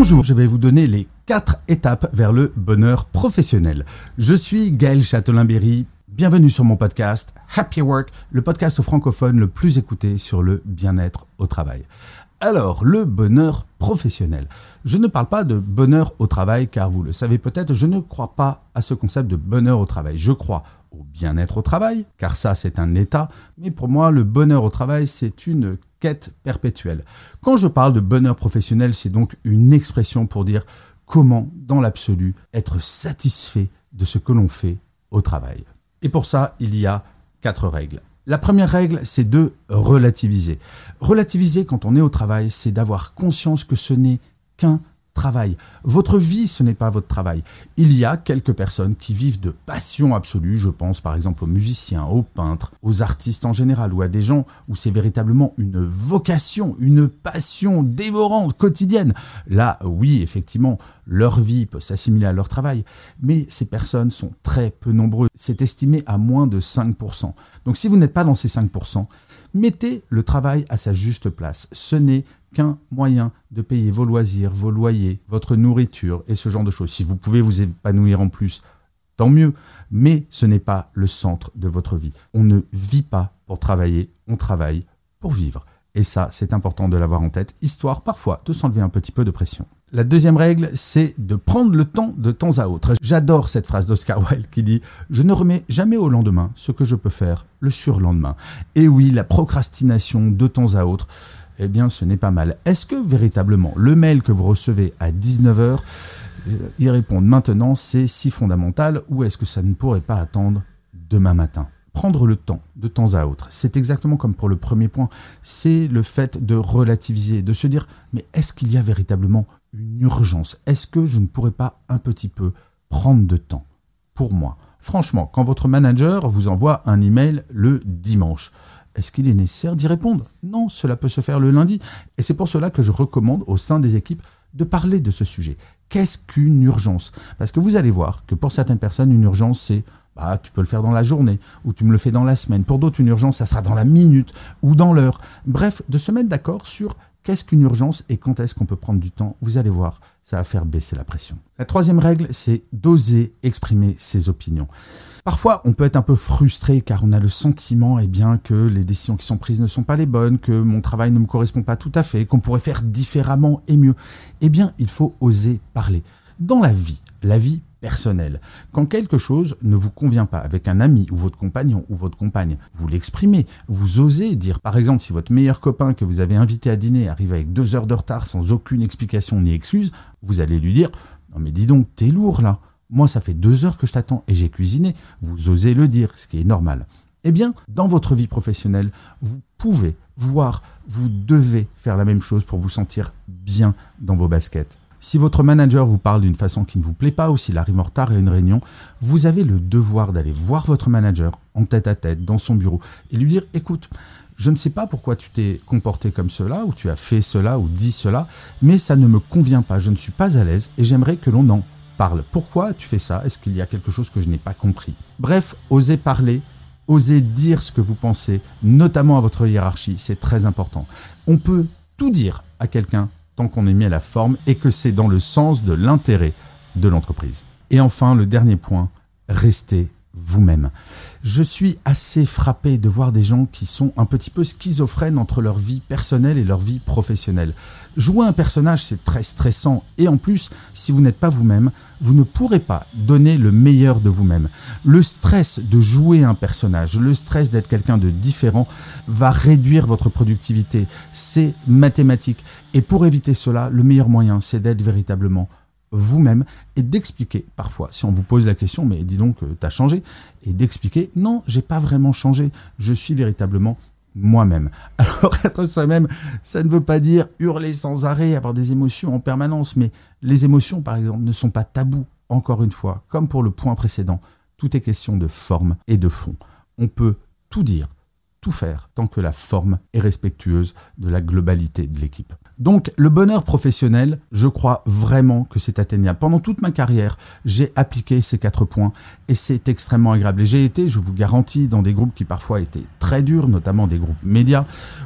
Bonjour, je vais vous donner les 4 étapes vers le bonheur professionnel. Je suis Gaël Châtelain-Berry. Bienvenue sur mon podcast Happy Work, le podcast francophone le plus écouté sur le bien-être au travail. Alors, le bonheur professionnel. Je ne parle pas de bonheur au travail car vous le savez peut-être, je ne crois pas à ce concept de bonheur au travail. Je crois au bien-être au travail, car ça c'est un état, mais pour moi le bonheur au travail c'est une quête perpétuelle. Quand je parle de bonheur professionnel, c'est donc une expression pour dire comment, dans l'absolu, être satisfait de ce que l'on fait au travail. Et pour ça, il y a quatre règles. La première règle, c'est de relativiser. Relativiser quand on est au travail, c'est d'avoir conscience que ce n'est qu'un Votre vie, ce n'est pas votre travail. Il y a quelques personnes qui vivent de passion absolue. Je pense par exemple aux musiciens, aux peintres, aux artistes en général, ou à des gens où c'est véritablement une vocation, une passion dévorante, quotidienne. Là, oui, effectivement, leur vie peut s'assimiler à leur travail, mais ces personnes sont très peu nombreuses. C'est estimé à moins de 5%. Donc si vous n'êtes pas dans ces 5%, mettez le travail à sa juste place. Ce n'est qu'un moyen de payer vos loisirs, vos loyers, votre nourriture et ce genre de choses. Si vous pouvez vous épanouir en plus, tant mieux, mais ce n'est pas le centre de votre vie. On ne vit pas pour travailler, on travaille pour vivre. Et ça, c'est important de l'avoir en tête, histoire parfois de s'enlever un petit peu de pression. La deuxième règle, c'est de prendre le temps de temps à autre. J'adore cette phrase d'Oscar Wilde qui dit ⁇ Je ne remets jamais au lendemain ce que je peux faire le surlendemain ⁇ Et oui, la procrastination de temps à autre, eh bien ce n'est pas mal. Est-ce que véritablement le mail que vous recevez à 19h, euh, y répondre maintenant, c'est si fondamental ou est-ce que ça ne pourrait pas attendre demain matin? Prendre le temps de temps à autre, c'est exactement comme pour le premier point, c'est le fait de relativiser, de se dire mais est-ce qu'il y a véritablement une urgence? Est-ce que je ne pourrais pas un petit peu prendre de temps pour moi? Franchement, quand votre manager vous envoie un email le dimanche, est-ce qu'il est nécessaire d'y répondre? Non, cela peut se faire le lundi. Et c'est pour cela que je recommande au sein des équipes de parler de ce sujet. Qu'est-ce qu'une urgence? Parce que vous allez voir que pour certaines personnes, une urgence, c'est bah, tu peux le faire dans la journée ou tu me le fais dans la semaine. Pour d'autres, une urgence, ça sera dans la minute ou dans l'heure. Bref, de se mettre d'accord sur qu'est-ce qu'une urgence et quand est-ce qu'on peut prendre du temps. Vous allez voir, ça va faire baisser la pression. La troisième règle, c'est d'oser exprimer ses opinions. Parfois, on peut être un peu frustré car on a le sentiment eh bien, que les décisions qui sont prises ne sont pas les bonnes, que mon travail ne me correspond pas tout à fait, qu'on pourrait faire différemment et mieux. Eh bien, il faut oser parler. Dans la vie, la vie personnelle, quand quelque chose ne vous convient pas avec un ami ou votre compagnon ou votre compagne, vous l'exprimez, vous osez dire, par exemple, si votre meilleur copain que vous avez invité à dîner arrive avec deux heures de retard sans aucune explication ni excuse, vous allez lui dire, non mais dis donc, t'es lourd là. Moi, ça fait deux heures que je t'attends et j'ai cuisiné. Vous osez le dire, ce qui est normal. Eh bien, dans votre vie professionnelle, vous pouvez, voire vous devez faire la même chose pour vous sentir bien dans vos baskets. Si votre manager vous parle d'une façon qui ne vous plaît pas ou s'il arrive en retard à une réunion, vous avez le devoir d'aller voir votre manager en tête à tête dans son bureau et lui dire écoute, je ne sais pas pourquoi tu t'es comporté comme cela ou tu as fait cela ou dit cela, mais ça ne me convient pas, je ne suis pas à l'aise et j'aimerais que l'on en parle. Pourquoi tu fais ça? Est-ce qu'il y a quelque chose que je n'ai pas compris? Bref, osez parler, osez dire ce que vous pensez, notamment à votre hiérarchie, c'est très important. On peut tout dire à quelqu'un tant qu'on est mis à la forme et que c'est dans le sens de l'intérêt de l'entreprise. Et enfin, le dernier point, restez vous-même. Je suis assez frappé de voir des gens qui sont un petit peu schizophrènes entre leur vie personnelle et leur vie professionnelle. Jouer un personnage, c'est très stressant et en plus, si vous n'êtes pas vous-même, vous ne pourrez pas donner le meilleur de vous-même. Le stress de jouer un personnage, le stress d'être quelqu'un de différent va réduire votre productivité. C'est mathématique. Et pour éviter cela, le meilleur moyen, c'est d'être véritablement vous-même et d'expliquer parfois, si on vous pose la question, mais dis donc, euh, t'as changé, et d'expliquer, non, j'ai pas vraiment changé, je suis véritablement moi-même. Alors être soi-même, ça ne veut pas dire hurler sans arrêt, avoir des émotions en permanence, mais les émotions, par exemple, ne sont pas tabous, encore une fois, comme pour le point précédent. Tout est question de forme et de fond. On peut tout dire, tout faire, tant que la forme est respectueuse de la globalité de l'équipe. Donc le bonheur professionnel, je crois vraiment que c'est atteignable. Pendant toute ma carrière, j'ai appliqué ces quatre points et c'est extrêmement agréable. Et j'ai été, je vous garantis, dans des groupes qui parfois étaient très durs, notamment des groupes médias,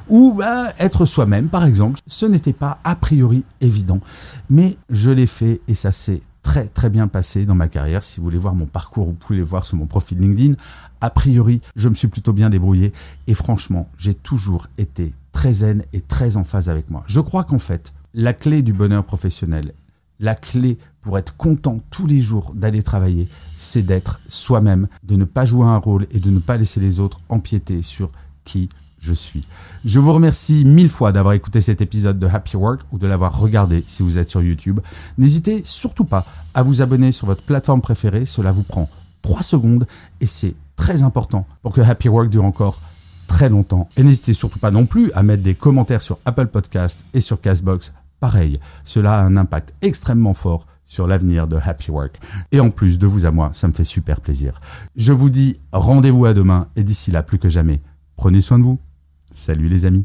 où bah, être soi-même, par exemple, ce n'était pas a priori évident. Mais je l'ai fait et ça s'est très très bien passé dans ma carrière. Si vous voulez voir mon parcours, vous pouvez le voir sur mon profil LinkedIn. A priori, je me suis plutôt bien débrouillé et franchement, j'ai toujours été très zen et très en phase avec moi. Je crois qu'en fait, la clé du bonheur professionnel, la clé pour être content tous les jours d'aller travailler, c'est d'être soi-même, de ne pas jouer un rôle et de ne pas laisser les autres empiéter sur qui je suis. Je vous remercie mille fois d'avoir écouté cet épisode de Happy Work ou de l'avoir regardé si vous êtes sur YouTube. N'hésitez surtout pas à vous abonner sur votre plateforme préférée, cela vous prend 3 secondes et c'est très important pour que Happy Work dure encore très longtemps. Et n'hésitez surtout pas non plus à mettre des commentaires sur Apple Podcast et sur Castbox. Pareil, cela a un impact extrêmement fort sur l'avenir de Happy Work. Et en plus, de vous à moi, ça me fait super plaisir. Je vous dis rendez-vous à demain et d'ici là, plus que jamais, prenez soin de vous. Salut les amis.